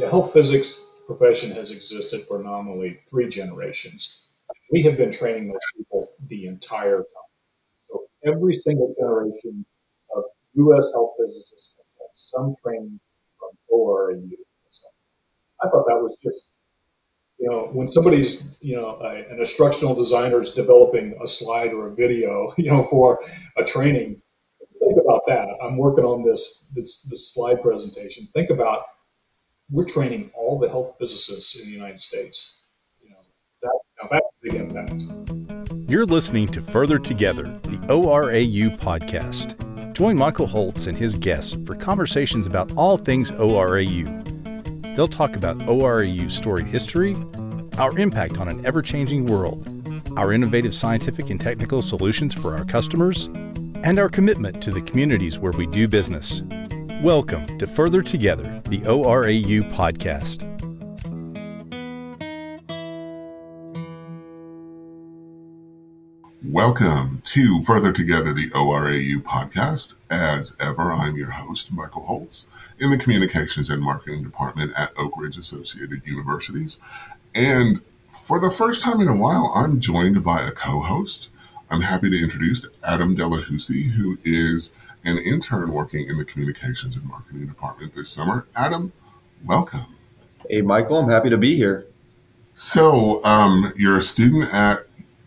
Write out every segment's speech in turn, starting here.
the health physics profession has existed for nominally three generations. We have been training those people the entire time. So every single generation of U.S. health physicists has had some training from ORAU. So I thought that was just, you know, when somebody's, you know, a, an instructional designer is developing a slide or a video, you know, for a training, think about that. I'm working on this this this slide presentation. Think about we're training all the health physicists in the United States. You know, that, now that's a big impact. You're listening to Further Together, the ORAU podcast. Join Michael Holtz and his guests for conversations about all things ORAU. They'll talk about ORAU's storied history, our impact on an ever changing world, our innovative scientific and technical solutions for our customers, and our commitment to the communities where we do business. Welcome to Further Together, the ORAU podcast. Welcome to Further Together, the ORAU podcast. As ever, I'm your host, Michael Holtz, in the Communications and Marketing Department at Oak Ridge Associated Universities. And for the first time in a while, I'm joined by a co host. I'm happy to introduce Adam Delahoussaye, who is an intern working in the communications and marketing department this summer. Adam, welcome. Hey, Michael, I'm happy to be here. So, um, you're a student at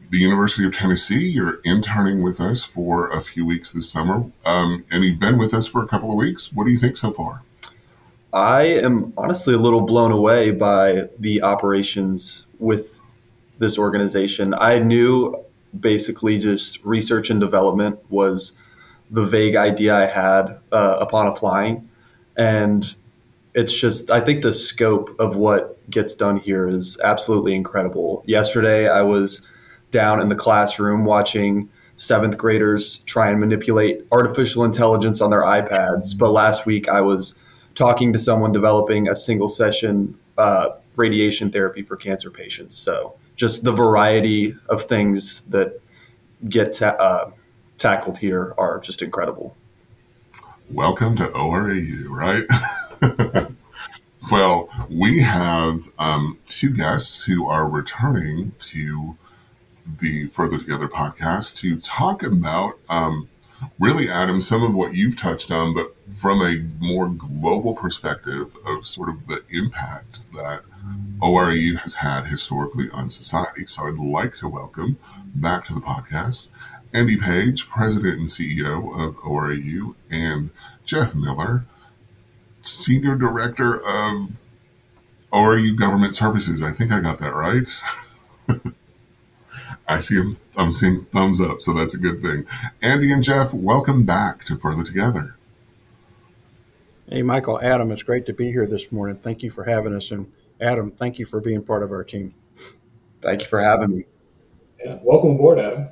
the University of Tennessee. You're interning with us for a few weeks this summer, um, and you've been with us for a couple of weeks. What do you think so far? I am honestly a little blown away by the operations with this organization. I knew basically just research and development was the vague idea I had uh, upon applying. And it's just, I think the scope of what gets done here is absolutely incredible. Yesterday, I was down in the classroom watching seventh graders try and manipulate artificial intelligence on their iPads. But last week, I was talking to someone developing a single session uh, radiation therapy for cancer patients. So just the variety of things that get ta- uh, tackled here are just incredible. Welcome to ORAU, right? well, we have um, two guests who are returning to the Further Together podcast to talk about um, really, Adam, some of what you've touched on, but from a more global perspective of sort of the impacts that ORAU has had historically on society. So I'd like to welcome back to the podcast Andy Page, President and CEO of ORAU, and Jeff Miller, Senior Director of ORAU Government Services. I think I got that right. I see him, I'm seeing thumbs up, so that's a good thing. Andy and Jeff, welcome back to Further Together. Hey, Michael, Adam, it's great to be here this morning. Thank you for having us. And Adam, thank you for being part of our team. Thank you for having me. Yeah, welcome aboard, Adam.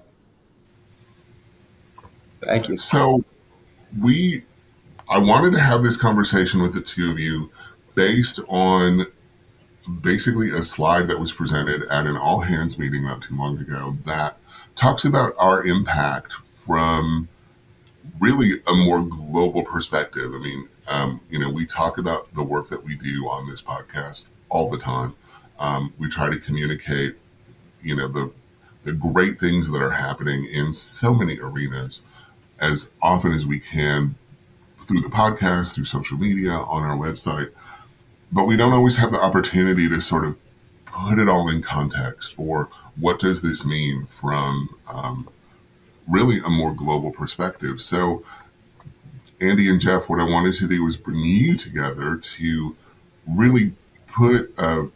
Thank you. So, we, I wanted to have this conversation with the two of you based on basically a slide that was presented at an all hands meeting not too long ago that talks about our impact from really a more global perspective. I mean, um, you know, we talk about the work that we do on this podcast all the time. Um, we try to communicate, you know, the the great things that are happening in so many arenas as often as we can through the podcast, through social media, on our website. But we don't always have the opportunity to sort of put it all in context for what does this mean from um, really a more global perspective. So, Andy and Jeff, what I wanted to do was bring you together to really put a,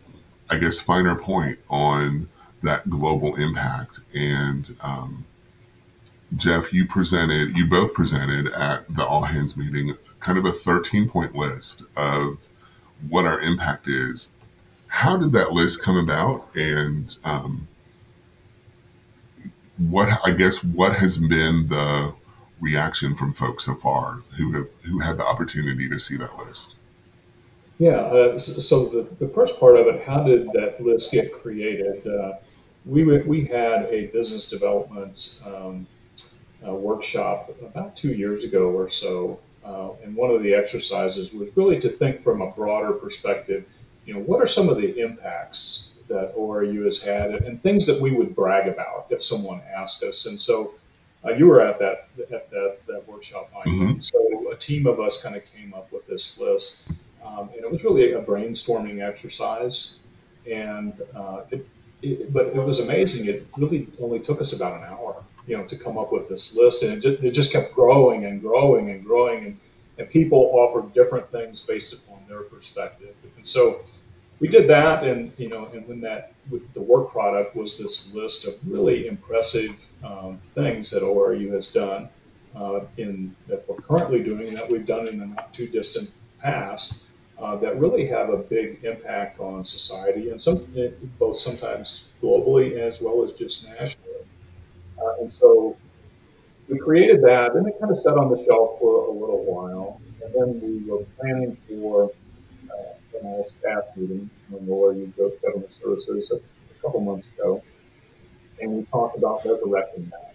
I guess, finer point on that global impact and um, Jeff, you presented, you both presented at the all hands meeting kind of a 13 point list of what our impact is. How did that list come about? And um, what, I guess, what has been the reaction from folks so far who have who had the opportunity to see that list? Yeah, uh, so the, the first part of it, how did that list get created? Uh, we, we had a business development um, uh, workshop about two years ago or so uh, and one of the exercises was really to think from a broader perspective. You know, what are some of the impacts that ORAU has had, and things that we would brag about if someone asked us. And so, uh, you were at that at that, that workshop, Mike. Mm-hmm. So a team of us kind of came up with this list, um, and it was really a brainstorming exercise. And uh, it, it, but it was amazing. It really only took us about an hour you know, to come up with this list, and it just, it just kept growing and growing and growing, and, and people offered different things based upon their perspective, and so we did that, and you know, and when that the work product was this list of really impressive um, things that ORAU has done uh, in that we're currently doing, and that we've done in the not too distant past. Uh, that really have a big impact on society and some both sometimes globally as well as just nationally. Uh, and so we created that, and it kind of sat on the shelf for a little while. And then we were planning for uh, an all staff meeting when Laura go government services a, a, couple months ago. And we talked about resurrecting that,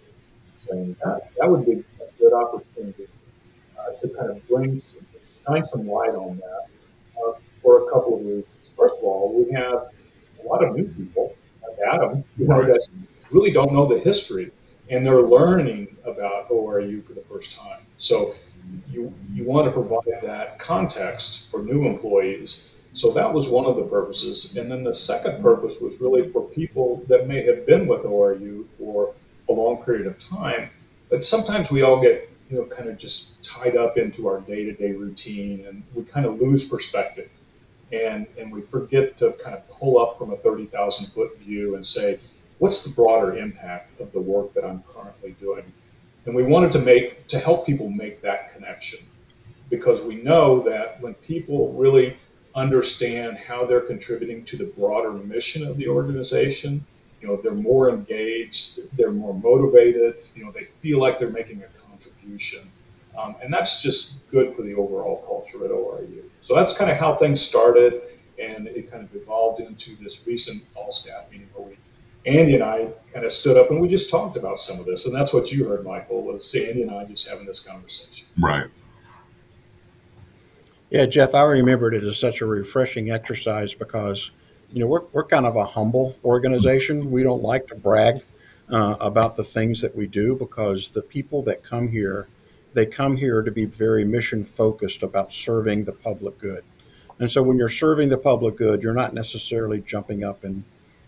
saying that that would be a good opportunity uh, to kind of bring some, shine some light on that uh, for a couple of reasons. First of all, we have a lot of new people, like Adam, you know, that really don't know the history and they're learning about ORAU for the first time. So you, you want to provide that context for new employees. So that was one of the purposes. And then the second purpose was really for people that may have been with ORAU for a long period of time. But sometimes we all get, you know, kind of just tied up into our day to day routine and we kind of lose perspective. And, and we forget to kind of pull up from a 30,000 foot view and say, what's the broader impact of the work that I'm currently doing? And we wanted to make to help people make that connection because we know that when people really understand how they're contributing to the broader mission of the organization, you know, they're more engaged, they're more motivated, you know, they feel like they're making a contribution. Um, and that's just good for the overall culture at ORAU. So that's kind of how things started, and it kind of evolved into this recent all staff meeting where we Andy and I kind of stood up and we just talked about some of this, and that's what you heard, Michael, was Andy and I just having this conversation. Right. Yeah, Jeff, I remembered it as such a refreshing exercise because, you know, we're, we're kind of a humble organization. We don't like to brag uh, about the things that we do because the people that come here, they come here to be very mission focused about serving the public good. And so when you're serving the public good, you're not necessarily jumping up and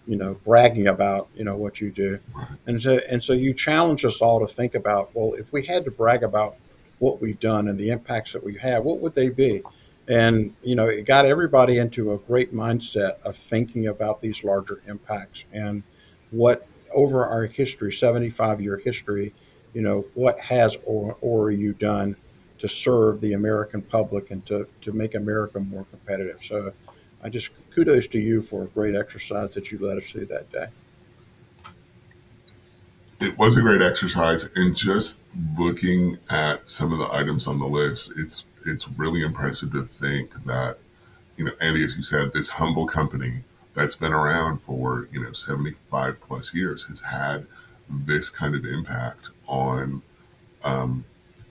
you know, bragging about, you know, what you do. And so, and so you challenge us all to think about, well, if we had to brag about what we've done and the impacts that we have, what would they be? And, you know, it got everybody into a great mindset of thinking about these larger impacts and what over our history, 75 year history, you know, what has or, or you done to serve the American public and to, to make America more competitive. So I just kudos to you for a great exercise that you led us through that day. It was a great exercise, and just looking at some of the items on the list, it's it's really impressive to think that, you know, Andy, as you said, this humble company that's been around for you know seventy five plus years has had this kind of impact on um,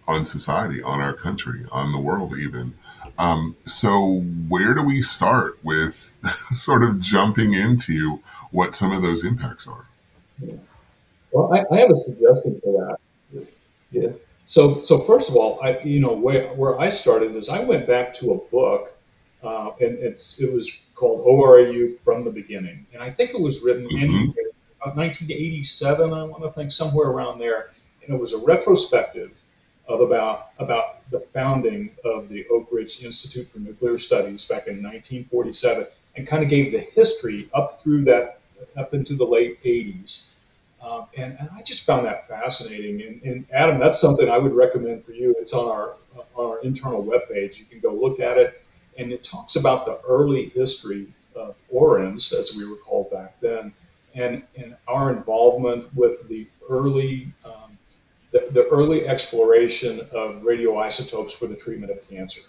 on society, on our country, on the world, even. Um, so, where do we start with sort of jumping into what some of those impacts are? Well, I, I have a suggestion for that. Yeah. So, so first of all, I you know where where I started is I went back to a book, uh, and it's it was called ORAU from the beginning, and I think it was written mm-hmm. in 1987. I want to think somewhere around there, and it was a retrospective of about about the founding of the Oak Ridge Institute for Nuclear Studies back in 1947, and kind of gave the history up through that up into the late 80s. Um, and, and, I just found that fascinating. And, and, Adam, that's something I would recommend for you. It's on our on our internal webpage. You can go look at it, and it talks about the early history of ORINS, as we were called back then, and and our involvement with the early um, the, the early exploration of radioisotopes for the treatment of cancer.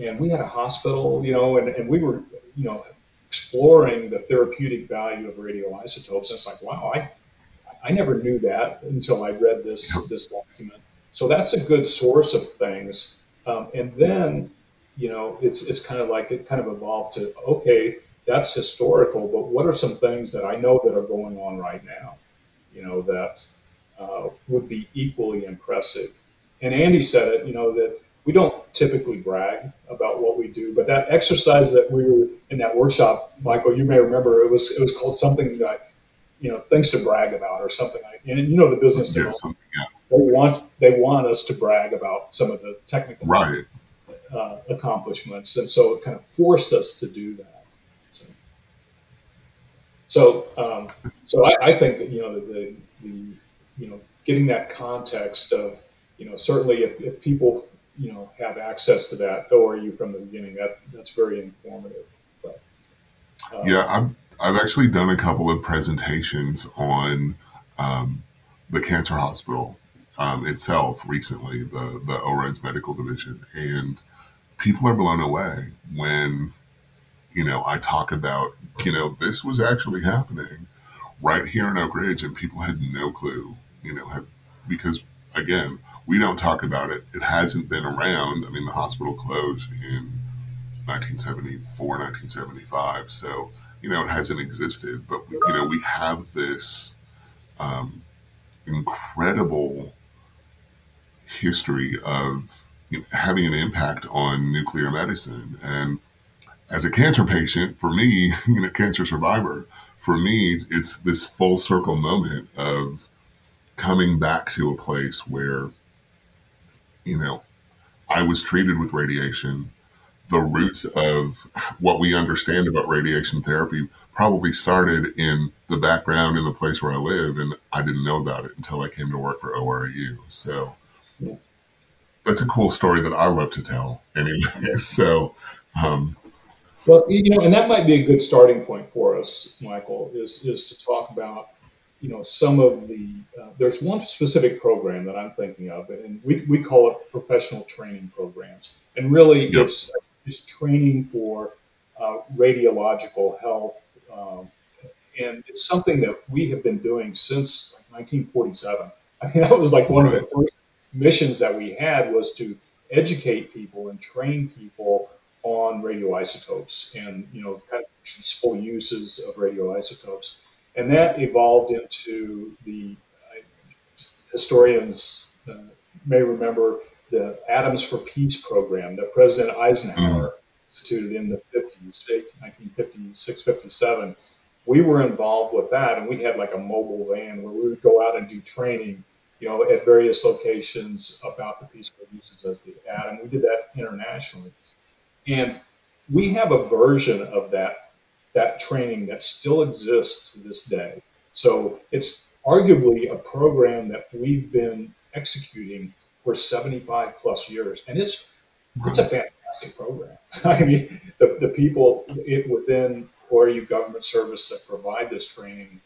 And we had a hospital, you know, and, and we were, you know, exploring the therapeutic value of radioisotopes. And it's like, wow, I, I never knew that until I read this, this document. So that's a good source of things. Um, and then, you know, it's it's kind of like it kind of evolved to okay, that's historical, but what are some things that I know that are going on right now, you know, that uh, would be equally impressive. And Andy said it, you know, that we don't typically brag about what we do, but that exercise that we were in that workshop, Michael, you may remember, it was it was called something like, you know, things to brag about or something like. And you know, the business Yeah, development, yeah. they want they want us to brag about some of the technical Right. uh, accomplishments, and so it kind of forced us to do that. So, so, um, so I, I think that you know the, the, the you know getting that context of you know certainly if, if people you know have access to that though, are you from the beginning, that that's very informative. But uh, Yeah, I've, I've actually done a couple of presentations on um, the cancer hospital um, itself recently, the, the ORED's medical division. And people are blown away when, you know, I talk about, you know, this was actually happening right here in Oak Ridge and people had no clue, you know, have, because again, we don't talk about it. It hasn't been around. I mean, the hospital closed in 1974, 1975. So, you know, it hasn't existed, but, you know, we have this um, incredible history of you know, having an impact on nuclear medicine. And as a cancer patient, for me, you know, cancer survivor, for me, it's this full circle moment of coming back to a place where, you know, I was treated with radiation. The roots of what we understand about radiation therapy probably started in the background in the place where I live, and I didn't know about it until I came to work for ORAU. So that's a cool story that I love to tell. Anyway, so um, Well, you know, and that might be a good starting point for us, Michael, is is to talk about, you know, some of the. Uh, there's one specific program that I'm thinking of, and we, we call it professional training programs, and really Yep. it's it's training for uh, radiological health, um, and it's something that we have been doing since like 1947. I mean, that was like one of the first missions that we had was to educate people and train people on radioisotopes and you know kind of peaceful uses of radioisotopes and that evolved into the uh, historians uh, may remember the Atoms for peace program that president eisenhower instituted in the 50s 1956 57 we were involved with that and we had like a mobile van where we would go out and do training you know at various locations about the peaceful uses as the atom. We did that internationally. And we have a version of that that training that still exists to this day. So it's arguably a program that we've been executing for 75 plus years, and it's it's a fantastic program. I mean, the, the people it, within ORAU government service that provide this training,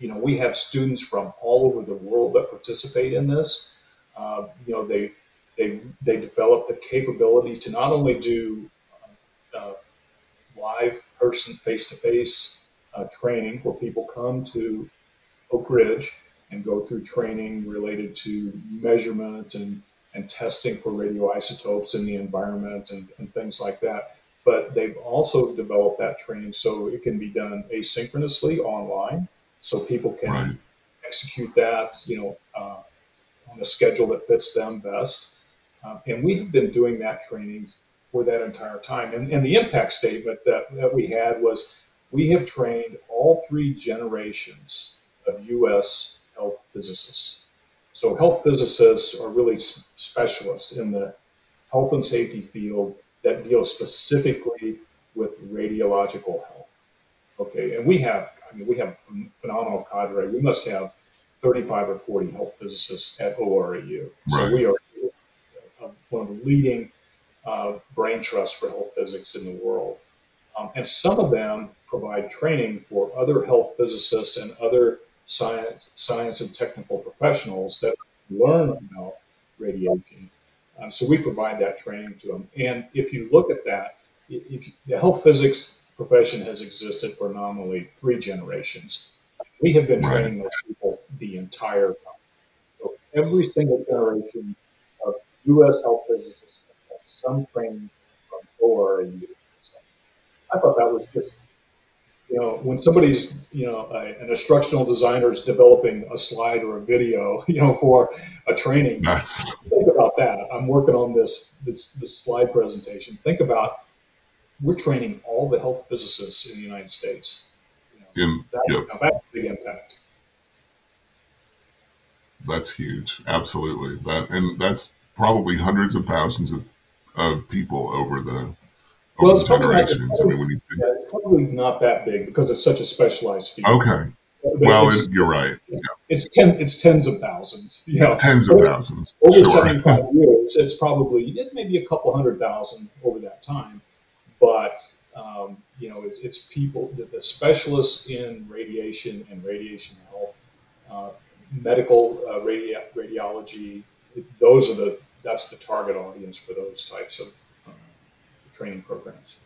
you know, we have students from all over the world that participate in this. Uh, you know, they they they develop the capability to not only do live person face to face training where people come to Oak Ridge and go through training related to measurement and, and testing for radioisotopes in the environment and, and things like that. But they've also developed that training so it can be done asynchronously online, so people can Right. execute that, you know, uh, on a schedule that fits them best. Um, and we have been doing that training for that entire time. And, and the impact statement that, that we had was we have trained all three generations of U.S. health physicists. So, health physicists are really s- specialists in the health and safety field that deal specifically with radiological health. Okay, and we have, I mean, we have phenomenal cadre. We must have 35 or 40 health physicists at ORAU. So, we are uh, one of the leading uh, brain trusts for health physics in the world. Um, and some of them provide training for other health physicists and other science, science and technical professionals that learn about radiation. Um, so we provide that training to them. And if you look at that, if you- the health physics profession has existed for nominally three generations, we have been training those people the entire time. So every single generation of U.S. health physicists have some training from. So I thought that was just, you know, when somebody's, you know, a, an instructional designer is developing a slide or a video, you know, for a training. That's think about that. I'm working on this this this slide presentation. Think about we're training all the health physicists in the United States. You know, in, that, yep. know, that's big impact. That's huge. Absolutely. That and that's probably hundreds of thousands of, of people over the over Well, it's probably, generations. I mean, when you think, yeah, it's probably not that big because it's such a specialized field. okay, But well, it's, it, you're right. it's ten, it's tens of thousands. You know, Tens of over- thousands. Over Sure. 75 years, it's probably it may be a couple hundred thousand over that time, but um, you know, it's, it's people the, the specialists in radiation and radiation health, uh, medical uh, radi- radiology. Those are the that's the target audience for those types of uh, training programs.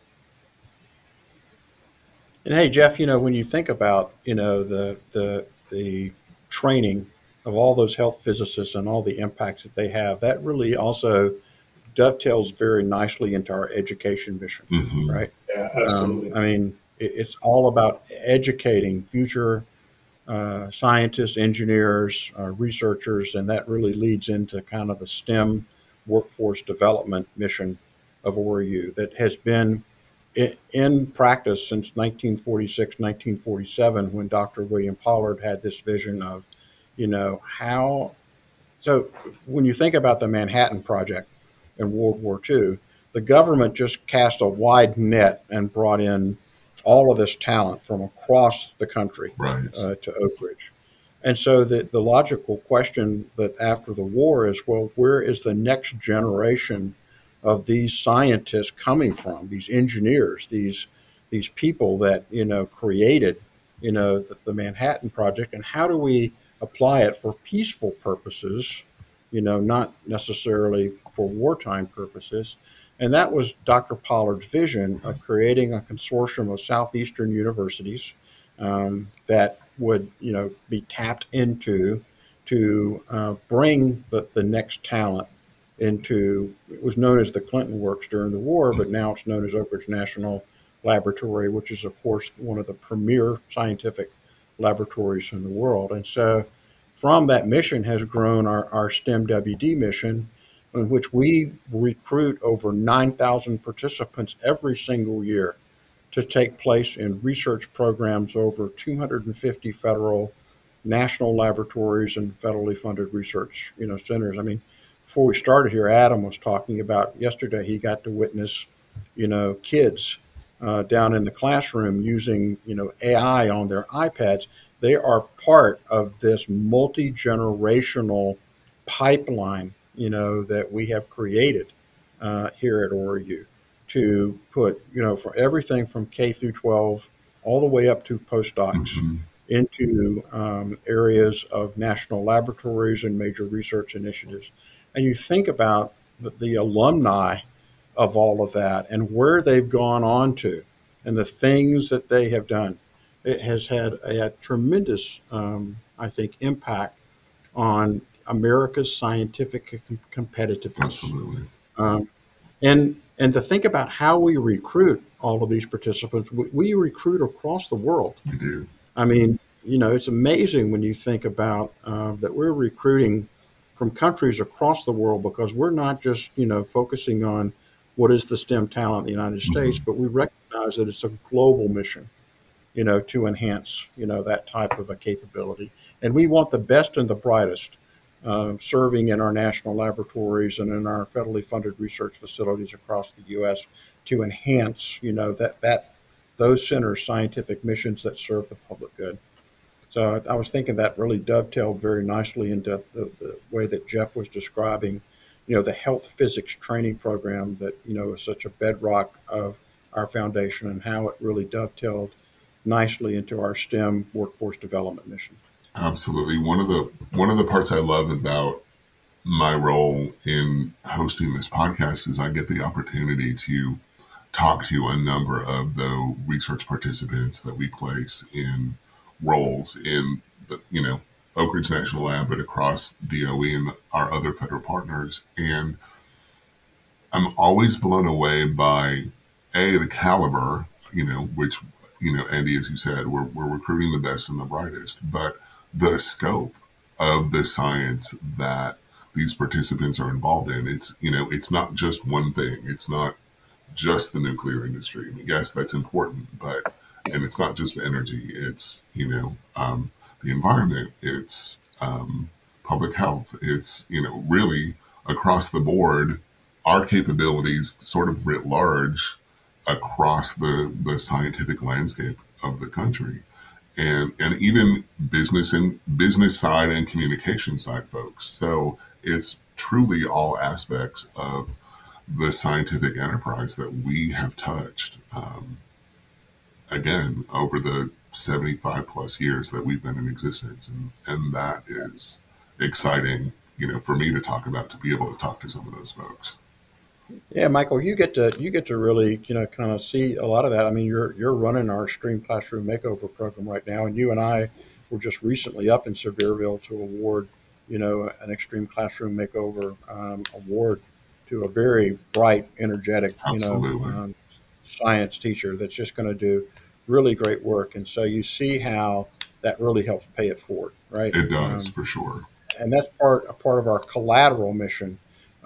And hey, Jeff, you know, when you think about, you know, the the the training of all those health physicists and all the impacts that they have, that really also dovetails very nicely into our education mission, Mhm. right? Yeah, Um, absolutely. I mean, it, it's all about educating future uh, scientists, engineers, uh, researchers, and that really leads into kind of the STEM workforce development mission of ORAU that has been i- in practice since 1946, 1947, when Dr. William Pollard had this vision of, you know, how. So when you think about the Manhattan Project in World War II, the government just cast a wide net and brought in all of this talent from across the country Right. uh, to Oak Ridge. And so the, the logical question that after the war is well, where is the next generation of these scientists coming from, these engineers, these these people that, you know, created, you know, the, the Manhattan Project, and how do we apply it for peaceful purposes, you know, not necessarily for wartime purposes. And that was Dr. Pollard's vision of creating a consortium of southeastern universities um, that would, you know, be tapped into to uh, bring the, the next talent into. It was known as the Clinton Works during the war, but now it's known as Oak Ridge National Laboratory, which is, of course, one of the premier scientific laboratories in the world. And so, from that mission has grown our, our STEM WD mission, in which we recruit over 9,000 participants every single year to take place in research programs over 250 federal, national laboratories, and federally funded research you know centers. I mean, before we started here, Adam was talking about yesterday. He got to witness, you know, kids uh, down in the classroom using you know AI on their iPads. They are part of this multi generational pipeline, you know, that we have created uh, here at ORAU to put, you know, for everything from K through 12 all the way up to postdocs Mhm. into um, areas of national laboratories and major research initiatives. And you think about the, the alumni of all of that and where they've gone on to and the things that they have done. It has had a, a tremendous, um, I think, impact on America's scientific com- competitiveness. Absolutely. Um, and and to think about how we recruit all of these participants, we, we recruit across the world. We do. I mean, you know, it's amazing when you think about uh, that we're recruiting from countries across the world because we're not just you know focusing on what is the STEM talent in the United States, but we recognize that it's a global mission, you know, to enhance you know that type of a capability, and we want the best and the brightest uh, serving in our national laboratories and in our federally funded research facilities across the U.S. to enhance you know that that those centers' scientific missions that serve the public good. So I was thinking that really dovetailed very nicely into the, the way that Jeff was describing, you know, the health physics training program that, you know, is such a bedrock of our foundation and how it really dovetailed nicely into our STEM workforce development mission. Absolutely. One of the one of the parts I love about my role in hosting this podcast is I get the opportunity to talk to a number of the research participants that we place in roles in the you know Oak Ridge National Lab, but across DOE and our other federal partners. And I'm always blown away by a the caliber, you know, which you know, Andy, as you said, we're we're recruiting the best and the brightest, but the scope of the science that these participants are involved in, it's you know, it's not just one thing. It's not just the nuclear industry. I mean, yes, that's important, but and it's not just energy. It's you know, um, the environment. It's um, public health. It's you know, really across the board our capabilities sort of writ large across the, the scientific landscape of the country and and even business and business side and communication side folks. So it's truly all aspects of the scientific enterprise that we have touched um, again over the 75 plus years that we've been in existence. And and that is exciting you know for me to talk about to be able to talk to some of those folks yeah, Michael, you get to you get to really you know kind of see a lot of that. I mean, you're you're running our Extreme Classroom Makeover program right now, and you and I were just recently up in Sevierville to award you know an Extreme Classroom Makeover um, award to a very bright, energetic you know um, science teacher that's just going to do really great work. And so you see how that really helps pay it forward, right? It does um, for sure. And that's part a part of our collateral mission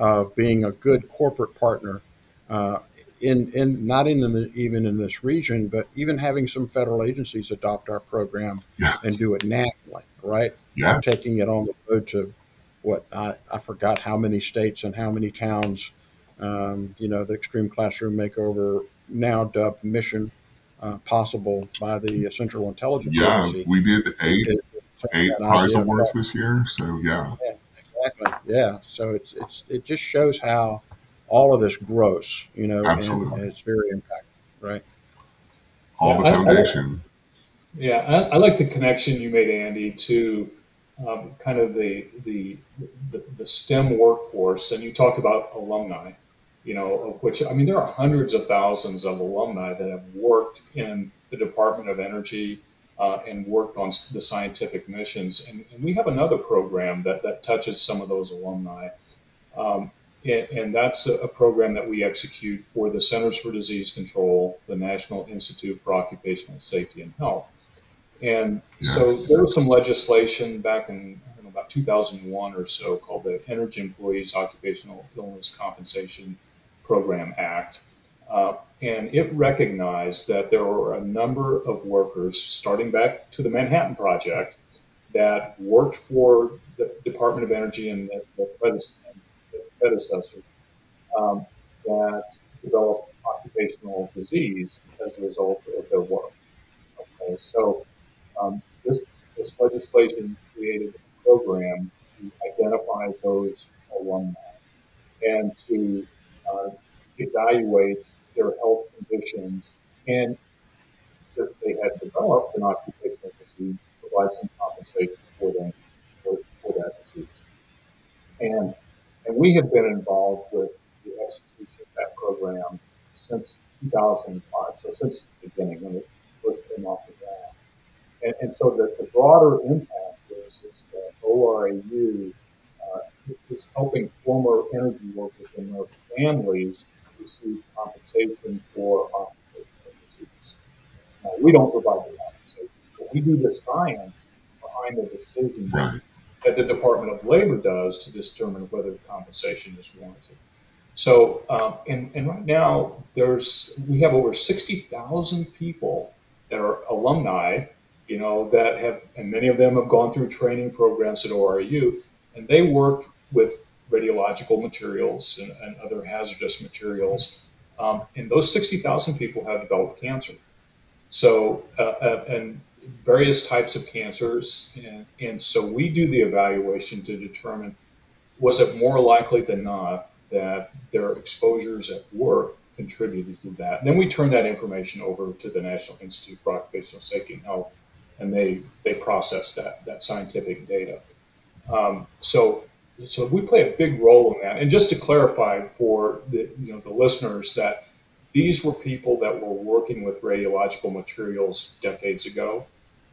of being a good corporate partner uh, in, in not in the, even in this region, but even having some federal agencies adopt our program yes. and do it nationally, right? Yeah, taking it on the road to what I, I forgot how many states and how many towns. Um, you know, the Extreme Classroom Makeover, now dubbed Mission uh, Possible by the Central Intelligence yeah, Agency. we did eight eight prize awards this year. So yeah. yeah Exactly. Yeah. So it's it's it just shows how all of this grows, you know, Absolutely. and it's very impactful, right? All yeah, the foundation. I, I, yeah, I, I, like the connection you made, Andy, to um, kind of the, the, the the STEM workforce, and you talked about alumni. You know, of which I mean, there are hundreds of thousands of alumni that have worked in the Department of Energy, uh, and worked on the scientific missions. And, and, we have another program that, that touches some of those alumni. Um, and, and, that's a, a, program that we execute for the Centers for Disease Control, the National Institute for Occupational Safety and Health. And yes. so there was some legislation back in know, about 2001 or so called the Energy Employees Occupational Illness Compensation Program Act. Uh, and it recognized that there were a number of workers, starting back to the Manhattan Project, that worked for the Department of Energy and the, the predecessor um, that developed occupational disease as a result of their work. Okay, so um, this, this legislation created a program to identify those alumni and to uh, evaluate their health conditions, and if they had developed an occupational disease, provide some compensation for them for, for that disease. And and we have been involved with the execution of that program since 2005, so since the beginning when it first came off the ground. And, and so the, the broader impact is, is that ORAU uh, is helping former energy workers and their families receive compensation for occupational disease. Now, we don't provide the compensation, but we do the science behind the decision right. that the Department of Labor does to determine whether the compensation is warranted. So, um, and, and right now, there's we have over 60,000 people that are alumni, you know, that have, and many of them have gone through training programs at ORAU, and they worked with radiological materials and, and other hazardous materials. Um, and those 60,000 people have developed cancer. So, uh, uh, and various types of cancers. And, and so we do the evaluation to determine was it more likely than not that their exposures at work contributed to that. And then we turn that information over to the National Institute for Occupational Safety and Health, and they, they process that, that scientific data. Um, so so we play a big role in that. And just to clarify for the you know the listeners that these were people that were working with radiological materials decades ago,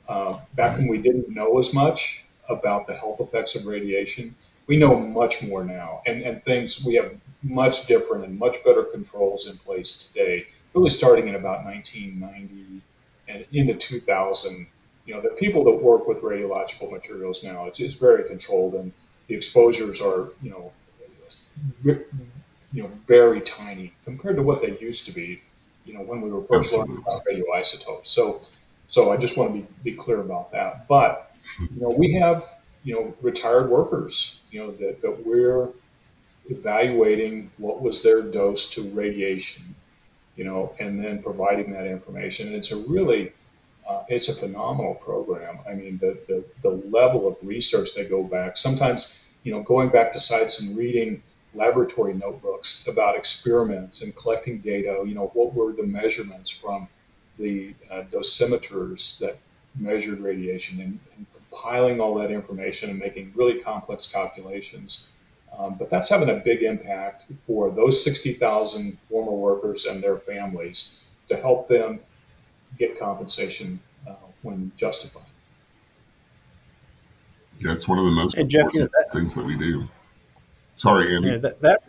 uh, back when we didn't know as much about the health effects of radiation. We know much more now, and, and things we have much different and much better controls in place today, really starting in about 1990 and into 2000. You know, the people that work with radiological materials now, it's, it's very controlled, and the exposures are, you know, you know, very tiny compared to what they used to be, you know, when we were first Absolutely. learning about radioisotopes. So, so I just want to be, be clear about that. But, you know, we have, you know, retired workers, you know, that, that we're evaluating what was their dose to radiation, you know, and then providing that information. And it's a really, uh, it's a phenomenal program. I mean, the, the, the level of research they go back, sometimes, you know, going back to sites and reading laboratory notebooks about experiments and collecting data, you know, what were the measurements from the uh, dosimeters that measured radiation and, and, compiling all that information and making really complex calculations. Um, but that's having a big impact for those 60,000 former workers and their families to help them get compensation uh, when justified. Yeah, it's one of the most And Jeff, important you know, that- things that we do. Sorry, Andy. Yeah, that, that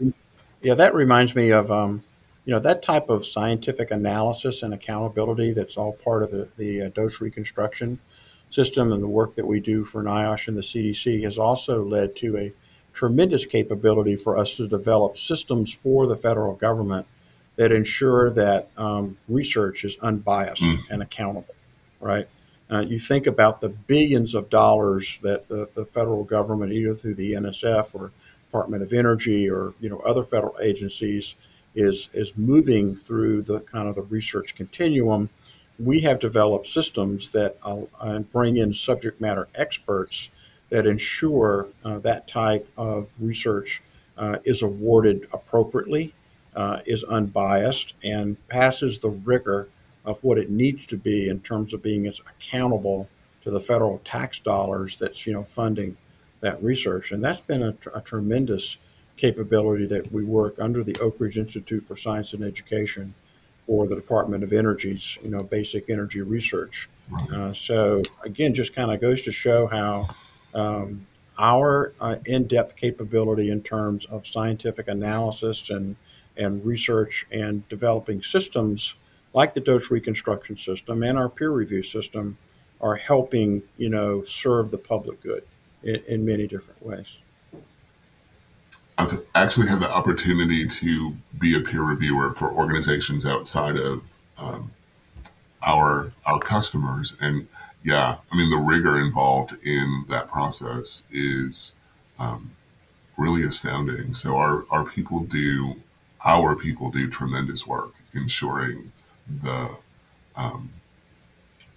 yeah, that reminds me of um, you know that type of scientific analysis and accountability that's all part of the the uh, dose reconstruction system and the work that we do for NIOSH and the CDC has also led to a tremendous capability for us to develop systems for the federal government that ensure that um, research is unbiased Mm. and accountable, right? Uh, you think about the billions of dollars that the, the federal government, either through the NSF or Department of Energy or you know other federal agencies, is is moving through the kind of the research continuum. We have developed systems that uh, bring in subject matter experts that ensure uh, that type of research uh, is awarded appropriately, uh, is unbiased, and passes the rigor of what it needs to be in terms of being as accountable to the federal tax dollars that's you know funding that research. And that's been a, a tremendous capability that we work under the Oak Ridge Institute for Science and Education for the Department of Energy's you know basic energy research. Right. Uh, so again, just kind of goes to show how um, our uh, in-depth capability in terms of scientific analysis and and research and developing systems like the dose reconstruction system and our peer review system are helping you know serve the public good in, in many different ways. I've actually had the opportunity to be a peer reviewer for organizations outside of um, our our customers, and yeah, I mean the rigor involved in that process is um, really astounding. So our our people do our people do tremendous work ensuring the um,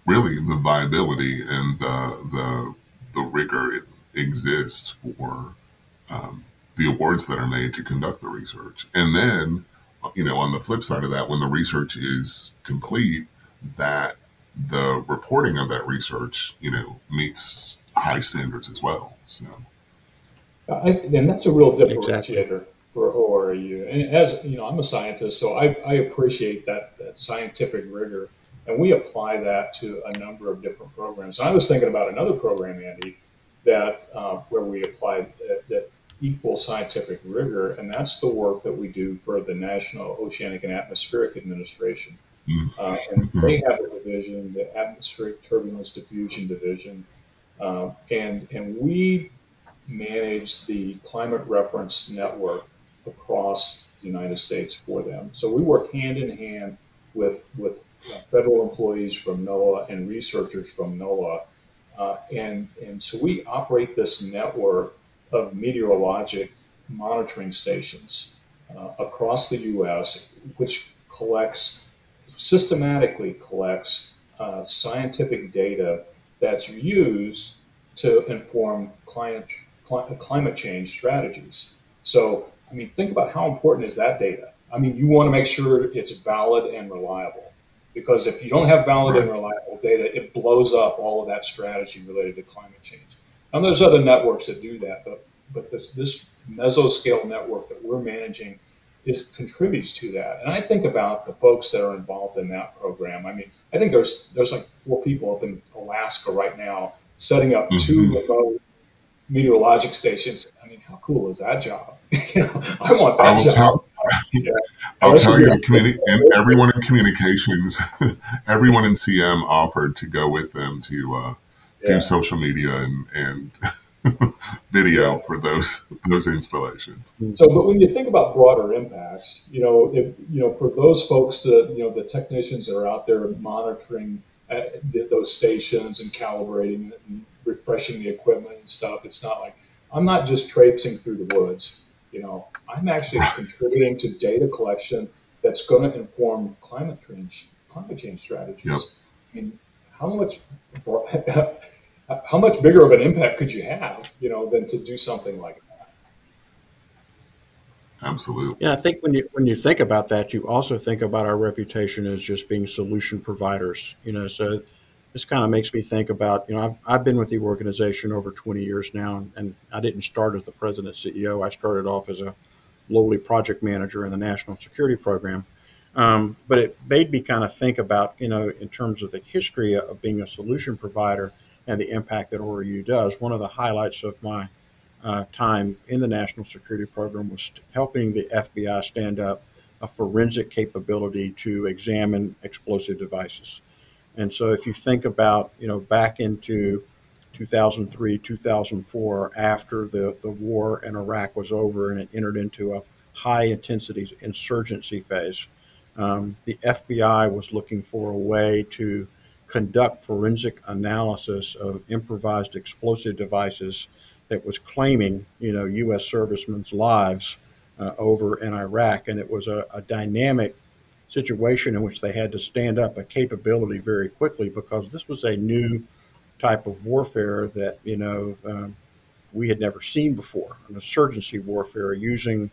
really the viability and the the the rigor it exists for um, the awards that are made to conduct the research. And then, you know, on the flip side of that, when the research is complete, that the reporting of that research, you know, meets high standards as well. So, I, and that's a real differentiator Exactly. for ORAU. And as you know, I'm a scientist, so I, I appreciate that, that scientific rigor, and we apply that to a number of different programs. I was thinking about another program, Andy, that uh, where we apply that, that equal scientific rigor, and that's the work that we do for the National Oceanic and Atmospheric Administration. mm, Uh, and they have a division, the Atmospheric Turbulence Diffusion Division, uh, and and we manage the climate reference network across the United States for them. So we work hand in hand with with uh, federal employees from NOAA and researchers from NOAA, uh, and and so we operate this network of meteorologic monitoring stations uh, across the U.S., which collects systematically collects uh, scientific data that's used to inform climate cli- climate change strategies. So, I mean, think about how important is that data. I mean, you want to make sure it's valid and reliable, because if you don't have valid and reliable data, it blows up all of that strategy related to climate change. And there's other networks that do that, but but this, this mesoscale network that we're managing it contributes to that. And I think about the folks that are involved in that program. I mean, I think there's there's like four people up in Alaska right now setting up two Mhm. remote meteorologic stations. I mean, how cool is that job? you know, I want that I will job. tell, Yeah. I'll tell you communi- and everyone in communications, everyone in CM offered to go with them to uh, Yeah. do social media and, and video for those those installations. So, but when you think about broader impacts, you know, if you know, for those folks that you know, the technicians that are out there monitoring th- those stations and calibrating and refreshing the equipment and stuff, it's not like I'm not just traipsing through the woods. You know, I'm actually contributing to data collection that's going to inform climate change climate change strategies. Yep. I mean, how much how much bigger of an impact could you have, you know, than to do something like that? Absolutely. Yeah, I think when you when you think about that, you also think about our reputation as just being solution providers. You know, so this kind of makes me think about you know I've I've been with the organization over 20 years now, and I didn't start as the president CEO. I started off as a lowly project manager in the national security program. Um, but it made me kind of think about you know in terms of the history of being a solution provider and the impact that ORAU does. One of the highlights of my uh, time in the national security program was helping the FBI stand up a forensic capability to examine explosive devices. And so, if you think about, you know, back into 2003, 2004, after the, the war in Iraq was over and it entered into a high intensity insurgency phase, um, the FBI was looking for a way to conduct forensic analysis of improvised explosive devices that was claiming, you know, U.S. servicemen's lives uh, over in Iraq, and it was a, a, dynamic situation in which they had to stand up a capability very quickly because this was a new type of warfare that you know um, we had never seen before, an insurgency warfare using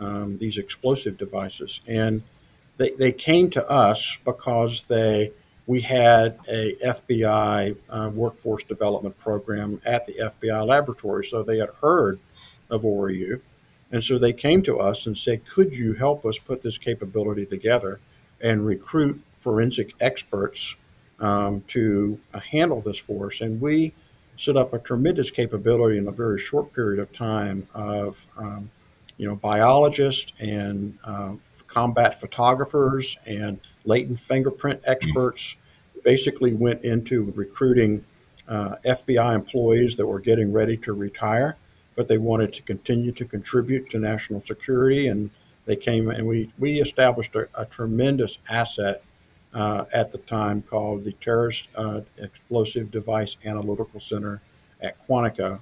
um, these explosive devices, and they, they came to us because they we had a FBI uh, workforce development program at the FBI laboratory. So they had heard of ORAU. And so they came to us and said, Could you help us put this capability together and recruit forensic experts um, to uh, handle this for us? And we set up a tremendous capability in a very short period of time of, um, you know, biologists and uh, combat photographers and latent fingerprint experts. Basically went into recruiting uh, FBI employees that were getting ready to retire, but they wanted to continue to contribute to national security. And they came and we, we established a, a tremendous asset uh, at the time called the Terrorist uh, Explosive Device Analytical Center at Quantico.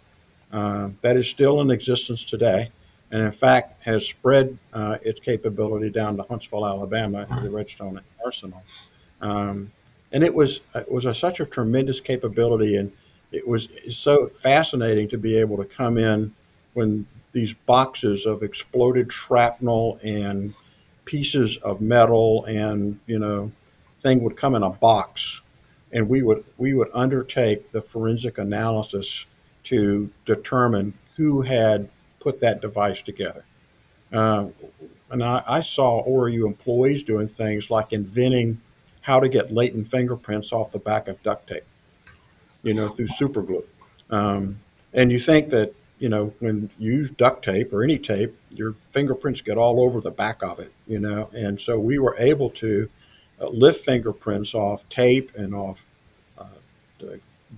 Uh, that is still in existence today and in fact has spread uh, its capability down to Huntsville, Alabama, to the Redstone Arsenal. Um, and it was it was a, such a tremendous capability, and it was so fascinating to be able to come in when these boxes of exploded shrapnel and pieces of metal and you know thing would come in a box, and we would we would undertake the forensic analysis to determine who had put that device together. Uh, and I, I saw ORAU employees doing things like inventing how to get latent fingerprints off the back of duct tape, you know, through super glue. Um, and you think that, you know, when you use duct tape or any tape, your fingerprints get all over the back of it, you know. And so we were able to uh, lift fingerprints off tape and off uh,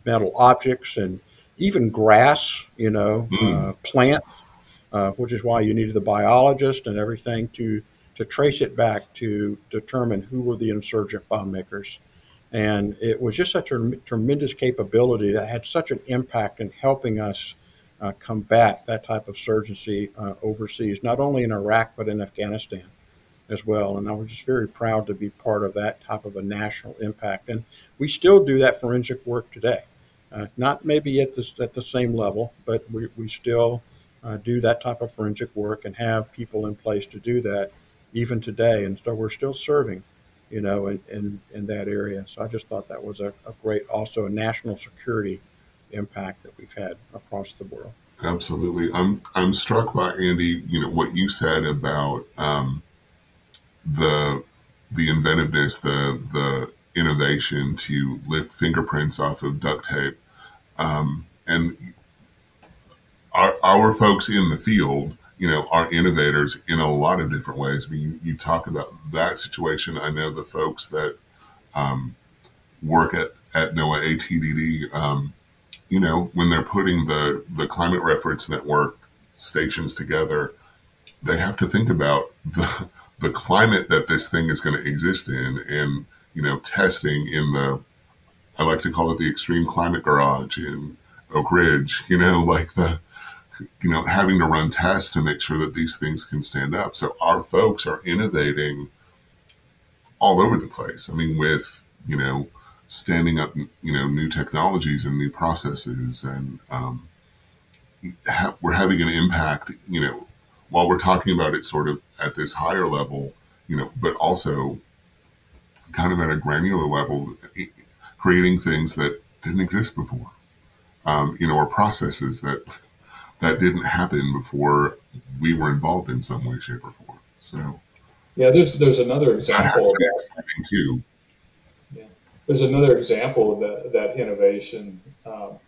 metal objects and even grass, you know, Mm. uh, plants, uh, which is why you needed the biologist and everything to to trace it back to determine who were the insurgent bomb makers. And it was just such a tremendous capability that had such an impact in helping us uh, combat that type of surgency uh, overseas, not only in Iraq, but in Afghanistan as well. And I was just very proud to be part of that type of a national impact. And we still do that forensic work today. Uh, not maybe at, this, at the same level, but we, we still uh, do that type of forensic work and have people in place to do that even today. And so we're still serving, you know, in, in, in that area. So I just thought that was a, a great, also a national security impact that we've had across the world. Absolutely. I'm I'm struck by Andy, you know, what you said about um, the the inventiveness, the the innovation to lift fingerprints off of duct tape. Um, and our, our folks in the field, you know, are innovators in a lot of different ways. I mean, you, you talk about that situation. I know the folks that um, work at, at NOAA ATDD, um, you know, when they're putting the, the climate reference network stations together, they have to think about the, the climate that this thing is going to exist in and, you know, testing in the, I like to call it the extreme climate garage in Oak Ridge, you know, like the, you know, having to run tests to make sure that these things can stand up. So our folks are innovating all over the place. I mean, with, you know, standing up, you know, new technologies and new processes and, um, ha- we're having an impact, you know, while we're talking about it sort of at this higher level, you know, but also kind of at a granular level, creating things that didn't exist before, um, you know, or processes that that didn't happen before we were involved in some way, shape, or form. So, yeah, there's there's another example of that too. Yeah. There's another example of that, that innovation, um,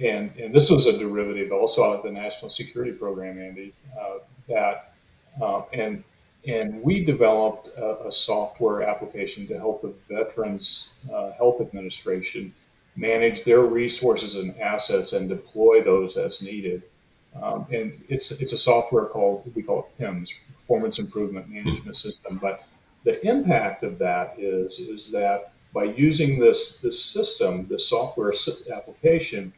and and this was a derivative also out of the National Security Program, Andy. Uh, that uh, and and we developed a, a, software application to help the Veterans uh, Health Administration manage their resources and assets and deploy those as needed. Um, and it's it's a software called we call it PIMS, Performance Improvement Management System. But the impact of that is is that by using this this system, this software application,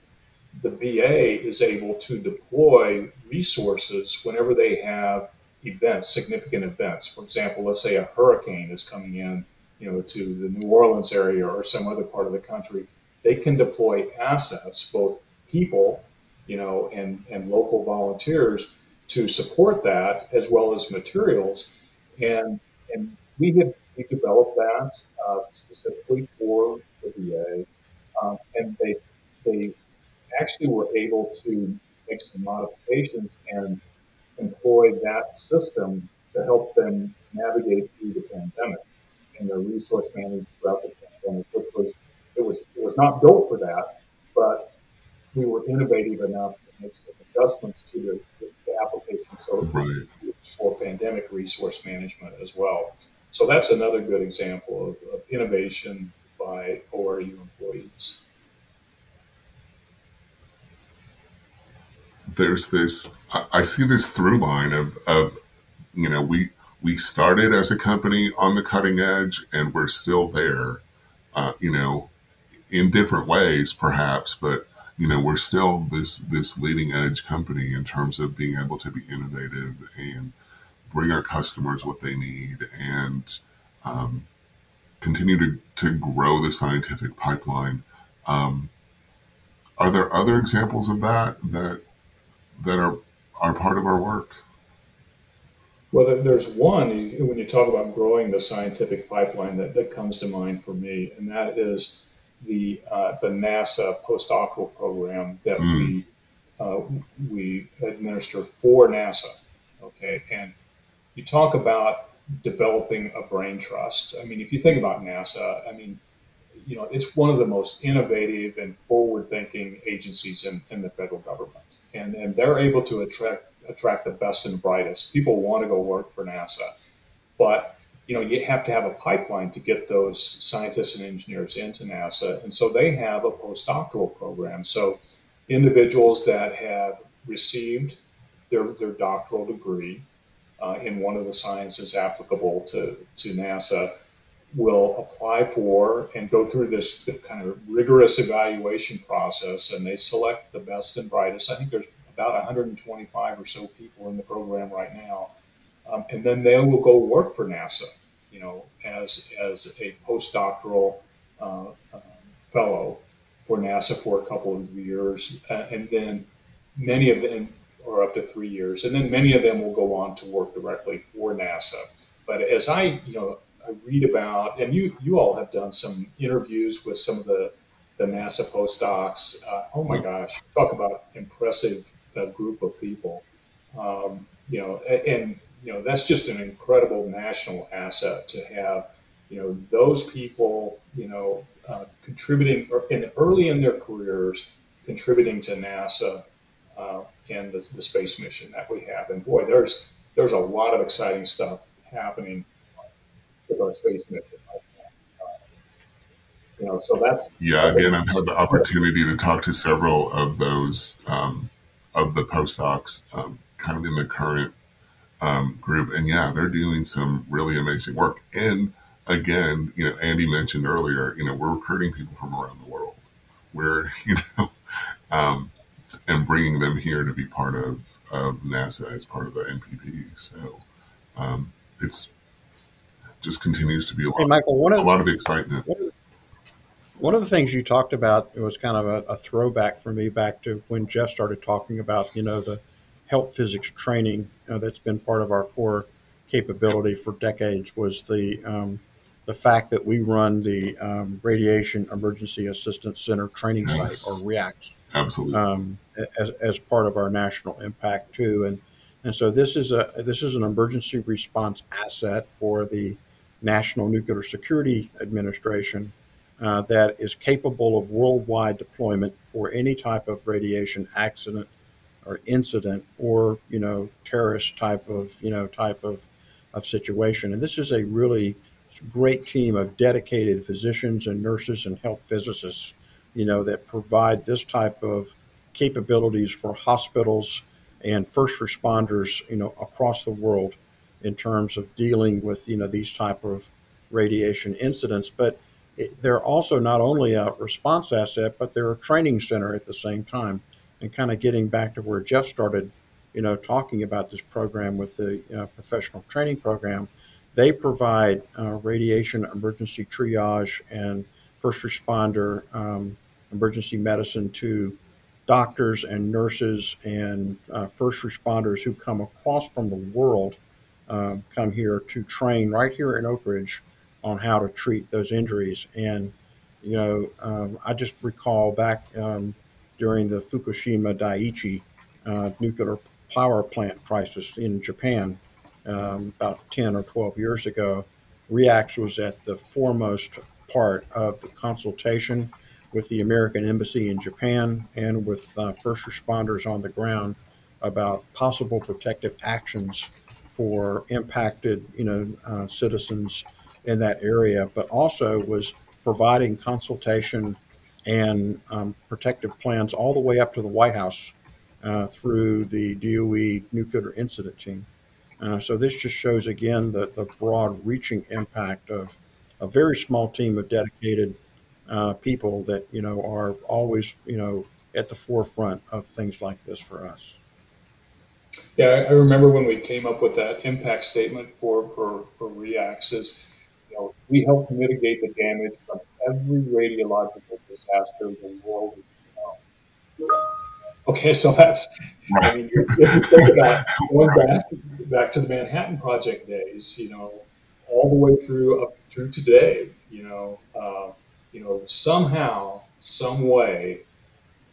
the VA is able to deploy resources whenever they have events, significant events. For example, let's say a hurricane is coming in, you know, to the New Orleans area or some other part of the country. They can deploy assets, both people, you know, and, and local volunteers to support that as well as materials. And, and we have we developed that uh, specifically for the VA. Um, and they, they actually were able to make some modifications and employ that system to help them navigate through the pandemic and their resource management throughout the pandemic, which was it was it was not built for that, innovative enough to make some adjustments to the, the, the application so right. for pandemic resource management as well. So that's another good example of, of innovation by ORAU employees. there's this I see this through line of of you know we we started as a company on the cutting edge and we're still there uh, you know in different ways perhaps but you know we're still this this leading edge company in terms of being able to be innovative and bring our customers what they need and um, continue to, to grow the scientific pipeline um, are there other examples of that that that are are part of our work? Well, there's one when you talk about growing the scientific pipeline that, that comes to mind for me, and that is the uh, the NASA postdoctoral program that mm. we uh, we administer for NASA. Okay, and you talk about developing a brain trust. I mean, if you think about NASA, I mean, you know, it's one of the most innovative and forward-thinking agencies in, in the federal government and, and they're able to attract attract the best and brightest. People want to go work for NASA, but you know you have to have a pipeline to get those scientists and engineers into NASA, and so they have a postdoctoral program. So individuals that have received their, their doctoral degree uh, in one of the sciences applicable to, to NASA will apply for and go through this kind of rigorous evaluation process and they select the best and brightest. I think there's about 125 or so people in the program right now. Um, and then they will go work for NASA, you know, as, as a postdoctoral uh, uh, fellow for NASA for a couple of years. Uh, and then many of them, are up to three years, and then many of them will go on to work directly for NASA. But as I, you know, I read about, and you you all have done some interviews with some of the the NASA postdocs. Uh, oh my gosh, talk about impressive uh, group of people. Um, you know, and you know that's just an incredible national asset to have. You know, those people, you know, uh, contributing in early in their careers, contributing to NASA, uh, and the, the space mission that we have. And boy, there's there's a lot of exciting stuff happening with our space mission. You know, so that's yeah. Again, I've had the opportunity to talk to several of those um, of the postdocs, um, kind of in the current um, group, and yeah, they're doing some really amazing work. And again, you know, Andy mentioned earlier, you know, we're recruiting people from around the world. We're, you know, um, and bringing them here to be part of, of NASA as part of the NPP. So um, it's just continues to be a lot, hey, Michael, one of, a lot of excitement. One of the things you talked about it was kind of a, a throwback for me back to when Jeff started talking about you know the health physics training uh, that's been part of our core capability for decades was the um, the fact that we run the um, Radiation Emergency Assistance Center Training yes. Site, or REACT absolutely, um, as, as part of our national impact too. And and so this is a this is an emergency response asset for the National Nuclear Security Administration uh, that is capable of worldwide deployment for any type of radiation accident or incident or you know terrorist type of you know type of of situation. And this is a really great team of dedicated physicians and nurses and health physicists, you know, that provide this type of capabilities for hospitals and first responders, you know, across the world in terms of dealing with, you know, these type of radiation incidents. But it, they're also not only a response asset, but they're a training center at the same time. And kind of getting back to where Jeff started, you know, talking about this program with the uh, professional training program they provide uh, radiation emergency triage and first responder um, emergency medicine to doctors and nurses and uh, first responders who come across from the world um, come here to train right here in Oak Ridge on how to treat those injuries. And, you know, um, I just recall back um, during the Fukushima Daiichi uh, nuclear power plant crisis in Japan, um, about 10 or 12 years ago, REACS was at the foremost part of the consultation with the American Embassy in Japan and with uh, first responders on the ground about possible protective actions for impacted, you know, uh, citizens in that area, but also was providing consultation and um, protective plans all the way up to the White House uh, through the DOE Nuclear Incident Team. Uh, so this just shows again the, the broad reaching impact of a very small team of dedicated uh, people that you know are always you know at the forefront of things like this for us. Yeah, I remember when we came up with that impact statement for for for REACS is, you know, we help mitigate the damage from every radiological disaster in the world known. Okay, so that's I mean, if you think about going back back to the Manhattan Project days, you know, all the way through up through today, you know, uh, you know, somehow, some way,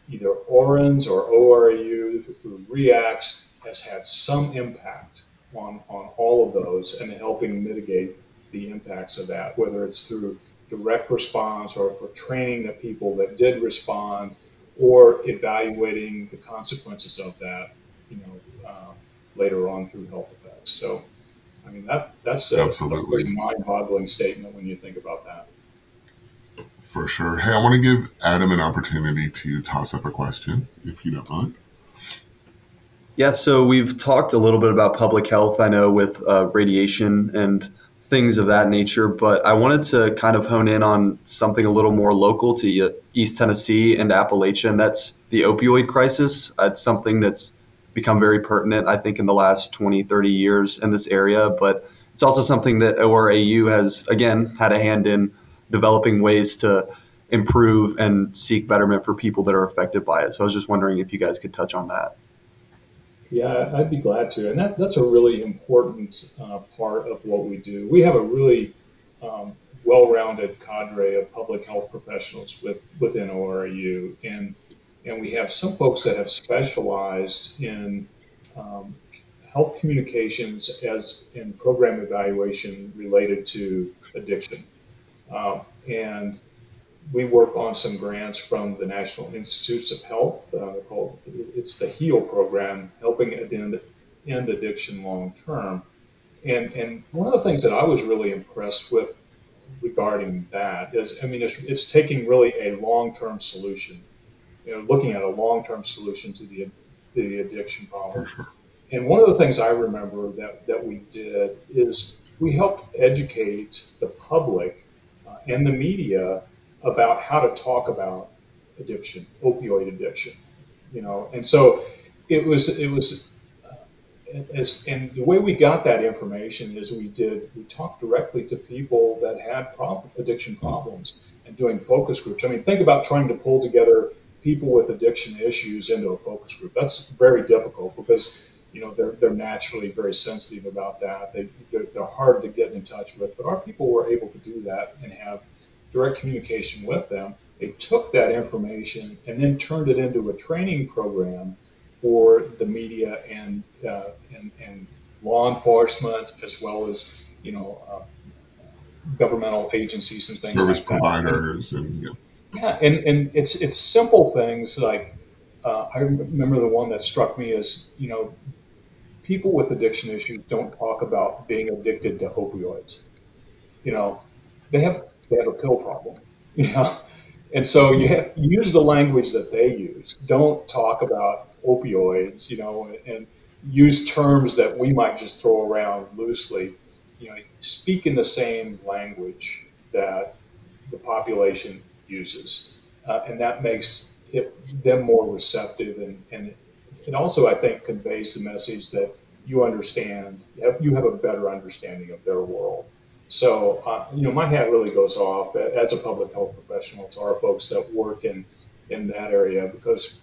either ORINS or ORAU through REACS has had some impact on on all of those and helping mitigate the impacts of that, whether it's through direct response or for training the people that did respond or evaluating the consequences of that, you know, uh, later on through health effects. So, I mean, that that's a, absolutely a mind-boggling statement when you think about that. For sure. Hey, I want to give Adam an opportunity to toss up a question, if you don't mind. Yeah, so we've talked a little bit about public health, I know, with uh, radiation and things of that nature. But I wanted to kind of hone in on something a little more local to East Tennessee and Appalachia, and that's the opioid crisis. It's something that's become very pertinent, I think, in the last 20, 30 years in this area. But it's also something that ORAU has, again, had a hand in developing ways to improve and seek betterment for people that are affected by it. So I was just wondering if you guys could touch on that. Yeah, I'd be glad to. And that, that's a really important uh, part of what we do. We have a really um, well rounded cadre of public health professionals with, within ORAU. And, and we have some folks that have specialized in um, health communications as in program evaluation related to addiction. Um, and we work on some grants from the National Institutes of Health uh, called it's the HEAL program, helping end, end addiction long term. And and one of the things that I was really impressed with regarding that is, I mean, it's, it's taking really a long term solution, you know, looking at a long term solution to the the addiction problem. Sure. And one of the things I remember that that we did is we helped educate the public uh, and the media about how to talk about addiction, opioid addiction, you know. And so it was it was as, and the way we got that information is we did we talked directly to people that had addiction problems and doing focus groups. I mean, think about trying to pull together people with addiction issues into a focus group. That's very difficult because you know they're they're naturally very sensitive about that. They they're, they're hard to get in touch with, but our people were able to do that and have direct communication with them. They took that information and then turned it into a training program for the media and uh, and, and, law enforcement as well as you know uh, governmental agencies and things service like providers that. and yeah. yeah and, and it's it's simple things like uh, I remember the one that struck me as you know people with addiction issues don't talk about being addicted to opioids you know they have they have a pill problem, you know. And so you have use the language that they use. Don't talk about opioids, you know, and use terms that we might just throw around loosely. You know, speak in the same language that the population uses, uh, and that makes it, them more receptive, and, and it also, I think, conveys the message that you understand, you have a better understanding of their world. So, uh, you know, my hat really goes off as a public health professional to our folks that work in, in that area because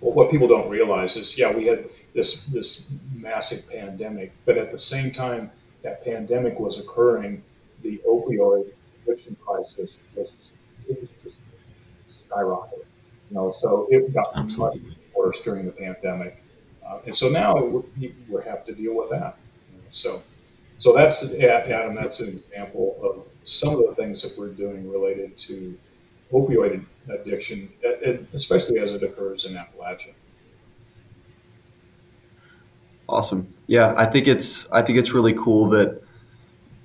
well, what people don't realize is, yeah, we had this this massive pandemic, but at the same time that pandemic was occurring, the opioid addiction crisis was, it was just skyrocketing. You know, so it got Absolutely. much worse during the pandemic, uh, and so now we, we have to deal with that. You know, so. So that's Adam. That's an example of some of the things that we're doing related to opioid addiction, especially as it occurs in Appalachia. Awesome. Yeah, I think it's I think it's really cool that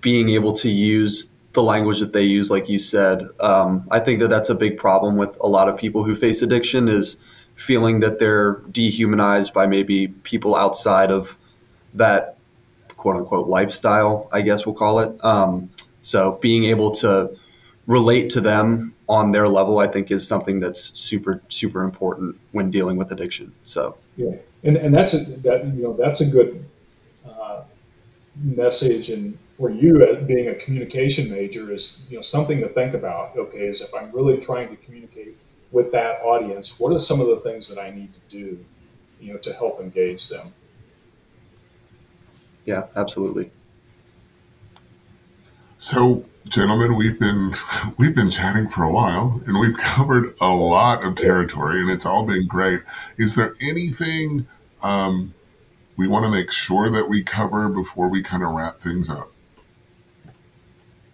being able to use the language that they use, like you said. Um, I think that that's a big problem with a lot of people who face addiction is feeling that they're dehumanized by maybe people outside of that quote unquote lifestyle, I guess we'll call it. Um, so being able to relate to them on their level, I think, is something that's super super important when dealing with addiction. So yeah, and and that's a, that you know that's a good uh, message, and for you as being a communication major is you know something to think about. Okay, is if I'm really trying to communicate with that audience, what are some of the things that I need to do, you know, to help engage them? Yeah, absolutely. So, gentlemen, we've been we've been chatting for a while, and we've covered a lot of territory, and it's all been great. Is there anything um, we want to make sure that we cover before we kind of wrap things up?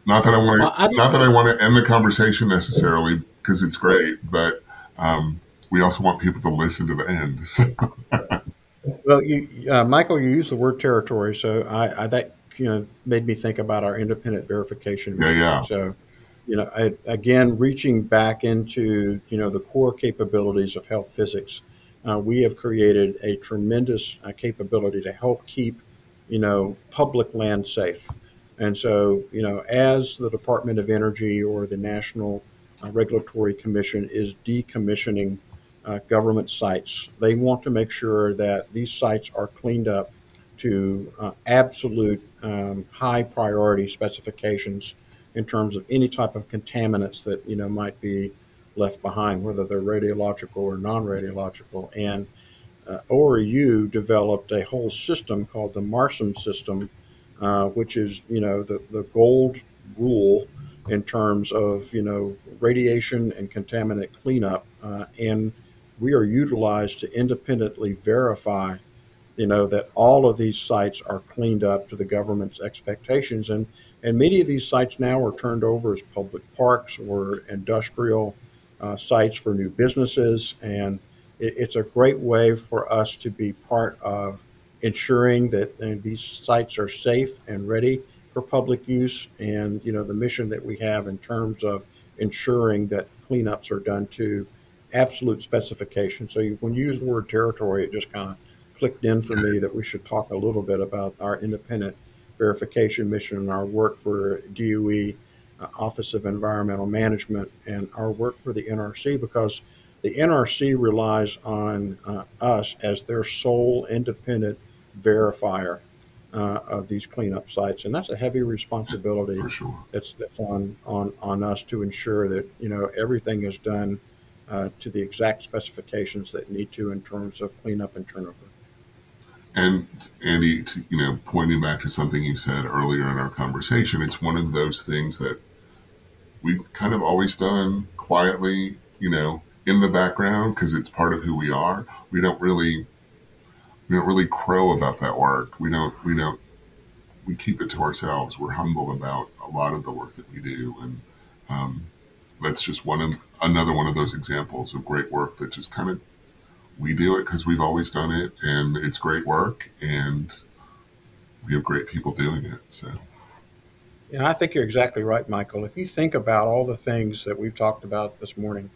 Not that I want to, well, not that I want to end the conversation necessarily because it's great, but um, we also want people to listen to the end. So. Well, you, uh, Michael, you used the word territory, so I, I, that you know made me think about our independent verification. Yeah, yeah. So, you know, I, again, reaching back into you know the core capabilities of health physics, uh, we have created a tremendous uh, capability to help keep you know public land safe. And so, you know, as the Department of Energy or the National uh, Regulatory Commission is decommissioning uh, government sites. They want to make sure that these sites are cleaned up to uh, absolute um, high priority specifications in terms of any type of contaminants that you know might be left behind, whether they're radiological or non-radiological. And uh, ORAU developed a whole system called the MARSSIM system, uh, which is you know the the gold rule in terms of you know radiation and contaminant cleanup uh, and we are utilized to independently verify, you know, that all of these sites are cleaned up to the government's expectations. And And many of these sites now are turned over as public parks or industrial uh, sites for new businesses. And it, it's a great way for us to be part of ensuring that uh, these sites are safe and ready for public use. And, you know, the mission that we have in terms of ensuring that cleanups are done to absolute specification. So you, when you use the word territory, it just kind of clicked in for me that we should talk a little bit about our independent verification mission and our work for DOE, uh, Office of Environmental Management, and our work for the NRC because the NRC relies on uh, us as their sole independent verifier uh, of these cleanup sites, and that's a heavy responsibility For sure. that's, that's on, on, on us to ensure that you know everything is done uh, to the exact specifications that need to in terms of cleanup and turnover. And Andy, to, you know, pointing back to something you said earlier in our conversation, it's one of those things that we've kind of always done quietly, you know, in the background because it's part of who we are. We don't really, we don't really crow about that work. We don't, we don't, we keep it to ourselves. We're humble about a lot of the work that we do, and um, that's just one of another one of those examples of great work that just kind of we do it because we've always done it and it's great work and we have great people doing it so And I think you're exactly right, Michael. If you think about all the things that we've talked about this morning,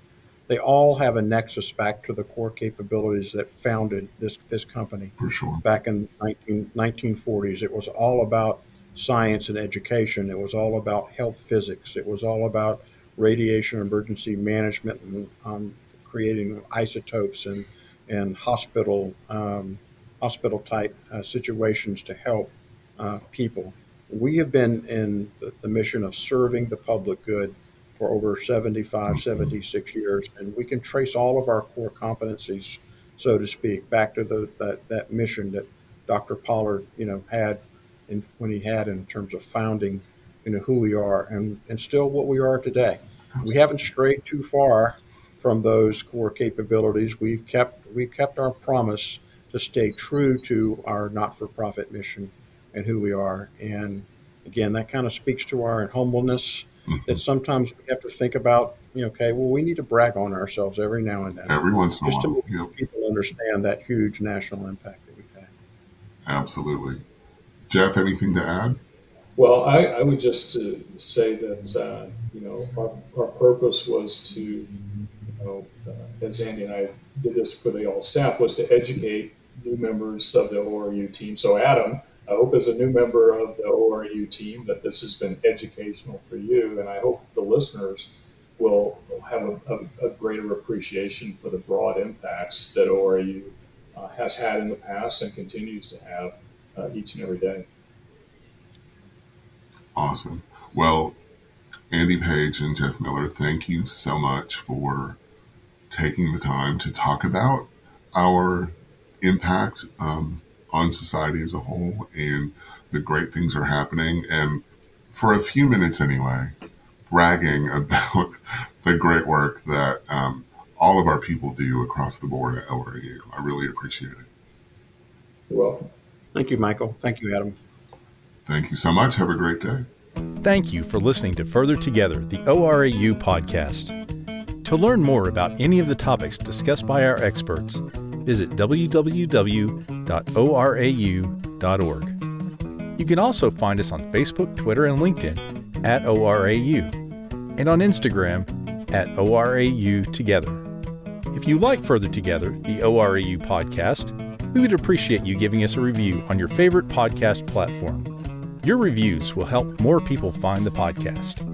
they all have a nexus back to the core capabilities that founded this this company for sure back in 19, 1940s. It was all about science and education. It was all about health physics. It was all about radiation emergency management and um, creating isotopes and and hospital um, hospital type uh, situations to help uh, people. We have been in the, the mission of serving the public good for over 75, 76 years, and we can trace all of our core competencies, so to speak, back to the, that, that mission that Dr. Pollard, you know, had in, when he had in terms of founding, you know, who we are and, and still what we are today. We haven't strayed too far from those core capabilities. We've kept we've kept our promise to stay true to our not-for-profit mission and who we are. And again, that kind of speaks to our humbleness mm-hmm. that sometimes we have to think about, you know, okay, well, we need to brag on ourselves every now and then. every once in a Just to make yep people understand that huge national impact that we've had. absolutely jeff anything to add Well, I, I would just uh, say that, uh, you know, our, our purpose was to, you know, uh, as Andy and I did this for the all staff, was to educate new members of the ORAU team. So, Adam, I hope as a new member of the ORAU team that this has been educational for you, and I hope the listeners will, have a, a, a greater appreciation for the broad impacts that ORAU uh, has had in the past and continues to have uh, each and every day. Awesome well andy page and jeff miller thank you so much for taking the time to talk about our impact um, on society as a whole and the great things are happening and for a few minutes anyway bragging about the great work that um, all of our people do across the board at ORAU. I really appreciate it. You're welcome. Thank you, Michael. Thank you, Adam. Thank you so much. Have a great day. Thank you for listening to Further Together, the ORAU podcast. To learn more about any of the topics discussed by our experts, visit www.orau.org. You can also find us on Facebook, Twitter, and LinkedIn at ORAU, and on Instagram at ORAU Together. If you like Further Together, the ORAU podcast, we would appreciate you giving us a review on your favorite podcast platform. Your reviews will help more people find the podcast.